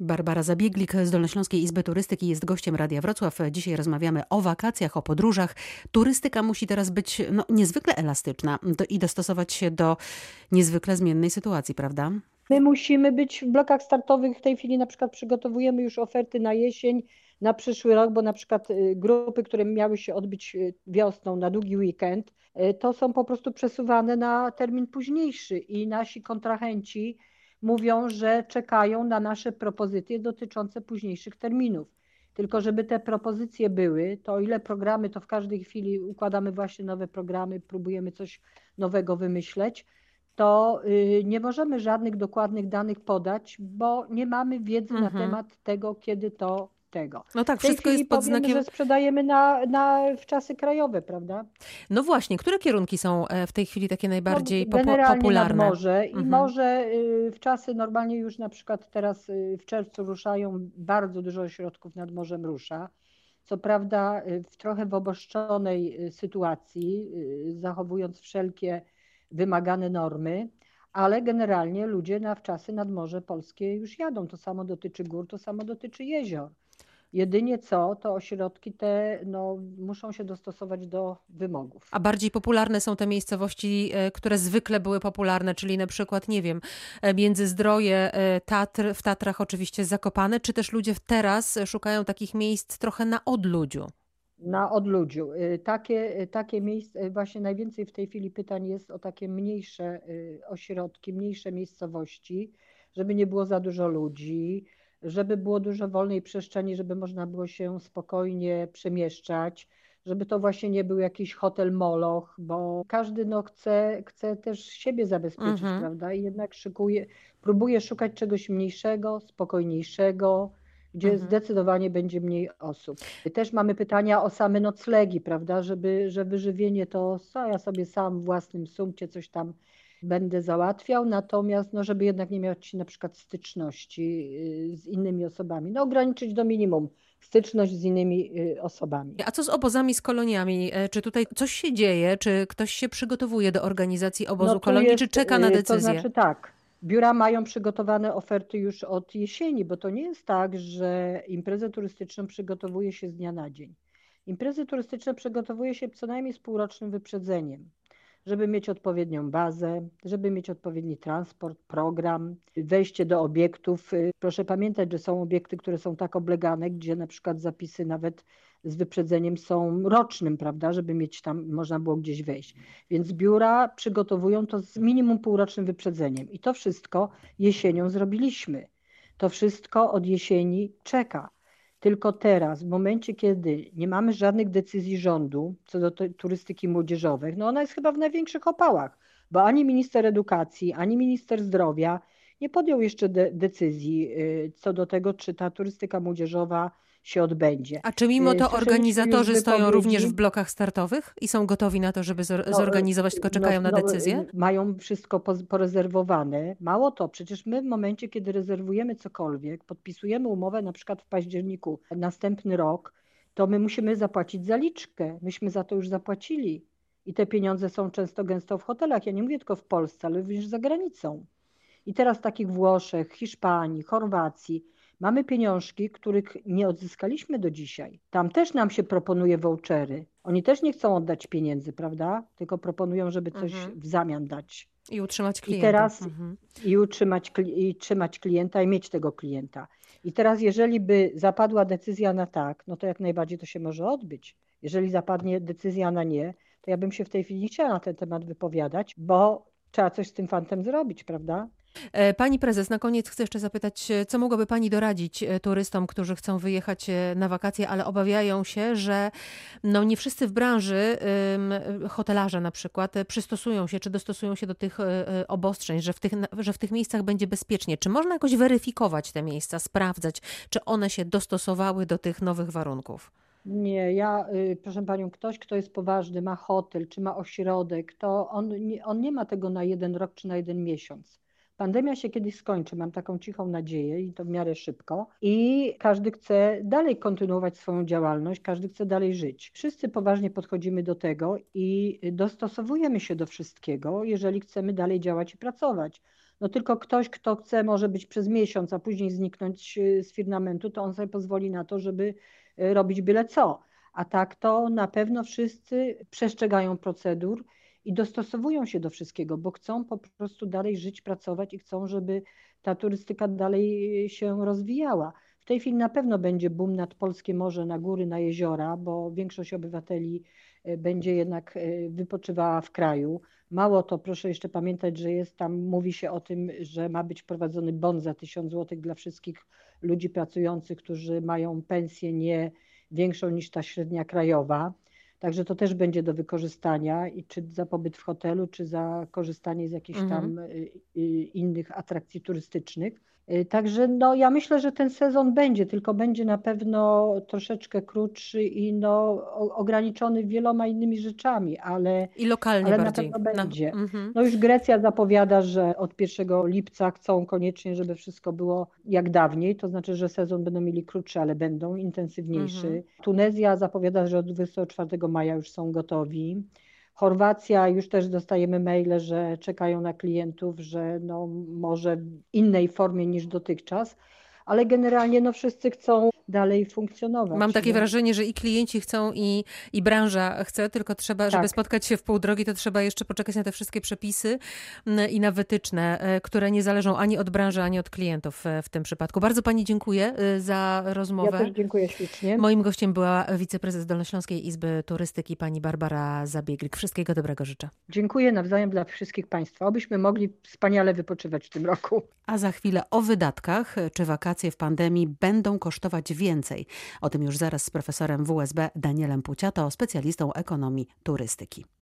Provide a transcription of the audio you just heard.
Barbara Zabieglik z Dolnośląskiej Izby Turystyki jest gościem Radia Wrocław. Dzisiaj rozmawiamy o wakacjach, o podróżach. Turystyka musi teraz być no, niezwykle elastyczna i dostosować się do niezwykle zmiennej sytuacji, prawda? My musimy być w blokach startowych. W tej chwili na przykład przygotowujemy już oferty na jesień, na przyszły rok, bo na przykład y, grupy, które miały się odbyć y, wiosną na długi weekend, y, to są po prostu przesuwane na termin późniejszy i nasi kontrahenci mówią, że czekają na nasze propozycje dotyczące późniejszych terminów. Tylko żeby te propozycje były, to o ile programy, to w każdej chwili układamy właśnie nowe programy, próbujemy coś nowego wymyśleć, to y, nie możemy żadnych dokładnych danych podać, bo nie mamy wiedzy mhm. na temat tego, kiedy to tego. No tak, wszystko jest pod powiemy, znakiem... że sprzedajemy na, na, w czasy krajowe, prawda? No właśnie, które kierunki są e, w tej chwili takie najbardziej no, generalnie popularne? Nad morze i mhm. morze y, w czasy normalnie już na przykład teraz y, w czerwcu ruszają, bardzo dużo ośrodków nad morzem rusza. Co prawda y, w trochę w oboszczonej sytuacji, zachowując wszelkie wymagane normy, ale generalnie ludzie na wczasy nad Morze Polskie już jadą. To samo dotyczy gór, to samo dotyczy jezior. Jedynie co, to ośrodki te no, muszą się dostosować do wymogów. A bardziej popularne są te miejscowości, e, które zwykle były popularne, czyli na przykład, nie wiem, e, Międzyzdroje, e, Tatr, w Tatrach oczywiście Zakopane, czy też ludzie teraz szukają takich miejsc trochę na odludziu? Na odludziu. Takie, takie miejsce, właśnie najwięcej w tej chwili pytań jest o takie mniejsze ośrodki, mniejsze miejscowości, żeby nie było za dużo ludzi, żeby było dużo wolnej przestrzeni, żeby można było się spokojnie przemieszczać, żeby to właśnie nie był jakiś hotel moloch, bo każdy no chce, chce też siebie zabezpieczyć, mhm. prawda? I jednak szykuje, próbuje szukać czegoś mniejszego, spokojniejszego, gdzie mhm. zdecydowanie będzie mniej osób. Też mamy pytania o same noclegi, prawda? Żeby, że wyżywienie to, co ja sobie sam w własnym sumcie coś tam będę załatwiał, natomiast no, żeby jednak nie mieć na przykład styczności y, z innymi osobami, no ograniczyć do minimum styczność z innymi y, osobami. A co z obozami, z koloniami? E, czy tutaj coś się dzieje? Czy ktoś się przygotowuje do organizacji obozu no kolonii, jest, czy czeka na decyzję? To znaczy tak, biura mają przygotowane oferty już od jesieni, bo to nie jest tak, że imprezę turystyczną przygotowuje się z dnia na dzień. Imprezy turystyczne przygotowuje się co najmniej z półrocznym wyprzedzeniem żeby mieć odpowiednią bazę, żeby mieć odpowiedni transport, program, wejście do obiektów. Proszę pamiętać, że są obiekty, które są tak oblegane, gdzie na przykład zapisy nawet z wyprzedzeniem są rocznym, prawda, żeby mieć tam, można było gdzieś wejść. Więc biura przygotowują to z minimum półrocznym wyprzedzeniem i to wszystko jesienią zrobiliśmy. To wszystko od jesieni czeka. Tylko teraz, w momencie, kiedy nie mamy żadnych decyzji rządu co do turystyki młodzieżowej, no ona jest chyba w największych opałach, bo ani minister edukacji, ani minister zdrowia nie podjął jeszcze de decyzji y, co do tego, czy ta turystyka młodzieżowa się odbędzie. A czy mimo to organizatorzy stoją również w blokach startowych i są gotowi na to, żeby no, zorganizować, tylko czekają no, na decyzję? No, mają wszystko porezerwowane. Mało to, przecież my w momencie, kiedy rezerwujemy cokolwiek, podpisujemy umowę na przykład w październiku następny rok, to my musimy zapłacić zaliczkę. Myśmy za to już zapłacili. I te pieniądze są często gęsto w hotelach. Ja nie mówię tylko w Polsce, ale również za granicą. I teraz takich Włoszech, Hiszpanii, Chorwacji, Mamy pieniążki, których nie odzyskaliśmy do dzisiaj. Tam też nam się proponuje vouchery. Oni też nie chcą oddać pieniędzy, prawda? Tylko proponują, żeby coś mhm. w zamian dać. I utrzymać klienta. I teraz mhm. i utrzymać i trzymać klienta i mieć tego klienta. I teraz, jeżeli by zapadła decyzja na tak, no to jak najbardziej to się może odbyć. Jeżeli zapadnie decyzja na nie, to ja bym się w tej chwili nie chciała na ten temat wypowiadać, bo trzeba coś z tym fantem zrobić, prawda? E, pani prezes, na koniec chcę jeszcze zapytać, e, co mogłaby Pani doradzić e, turystom, którzy chcą wyjechać na wakacje, ale obawiają się, że no nie wszyscy w branży, hotelarze na przykład, przystosują się czy dostosują się do tych obostrzeń, że w tych, że w tych miejscach będzie bezpiecznie. Czy można jakoś weryfikować te miejsca, sprawdzać, czy one się dostosowały do tych nowych warunków? Nie, ja, y, proszę Panią, ktoś, kto jest poważny, ma hotel czy ma ośrodek, to on, on nie ma tego na jeden rok czy na jeden miesiąc. Pandemia się kiedyś skończy, mam taką cichą nadzieję i to w miarę szybko. I każdy chce dalej kontynuować swoją działalność, każdy chce dalej żyć. Wszyscy poważnie podchodzimy do tego i dostosowujemy się do wszystkiego, jeżeli chcemy dalej działać i pracować. No tylko ktoś, kto chce może być przez miesiąc, a później zniknąć y, z firmamentu, to on sobie pozwoli na to, żeby y, robić byle co. A tak to na pewno wszyscy przestrzegają procedur i dostosowują się do wszystkiego, bo chcą po prostu dalej żyć, pracować i chcą, żeby ta turystyka dalej się rozwijała. W tej chwili na pewno będzie boom nad polskie morze, na góry, na jeziora, bo większość obywateli e, będzie jednak e, wypoczywała w kraju. Mało to, proszę jeszcze pamiętać, że jest tam, mówi się o tym, że ma być prowadzony bon za 1000 zł dla wszystkich ludzi pracujących, którzy mają pensję nie większą niż ta średnia krajowa. Także to też będzie do wykorzystania i czy za pobyt w hotelu, czy za korzystanie z jakichś mhm. tam y, y, innych atrakcji turystycznych. Y, także no, ja myślę, że ten sezon będzie, tylko będzie na pewno troszeczkę krótszy i no, ograniczony wieloma innymi rzeczami, ale, I lokalnie ale bardziej. na pewno będzie. No, no już Grecja zapowiada, że od 1 lipca chcą koniecznie, żeby wszystko było jak dawniej, to znaczy, że sezon będą mieli krótszy, ale będą intensywniejszy. Mhm. Tunezja zapowiada, że od 24 maja już są gotowi. Chorwacja już też dostajemy maile, że czekają na klientów, że no może w innej formie niż dotychczas, ale generalnie no wszyscy chcą dalej funkcjonować. Mam takie wrażenie, że i klienci chcą, i, i branża chce, tylko trzeba, tak. żeby spotkać się w pół drogi, to trzeba jeszcze poczekać na te wszystkie przepisy mm, i na wytyczne, e, które nie zależą ani od branży, ani od klientów e, w tym przypadku. Bardzo Pani dziękuję e, za rozmowę. Ja też dziękuję ślicznie. Moim gościem była wiceprezes Dolnośląskiej Izby Turystyki, pani Barbara Zabieglik. Wszystkiego dobrego życzę. Dziękuję nawzajem dla wszystkich Państwa. Obyśmy mogli wspaniale wypoczywać w tym roku. A za chwilę o wydatkach. Czy wakacje w pandemii będą kosztować więcej. O tym już zaraz z profesorem WSB Danielem Puciato, specjalistą ekonomii turystyki.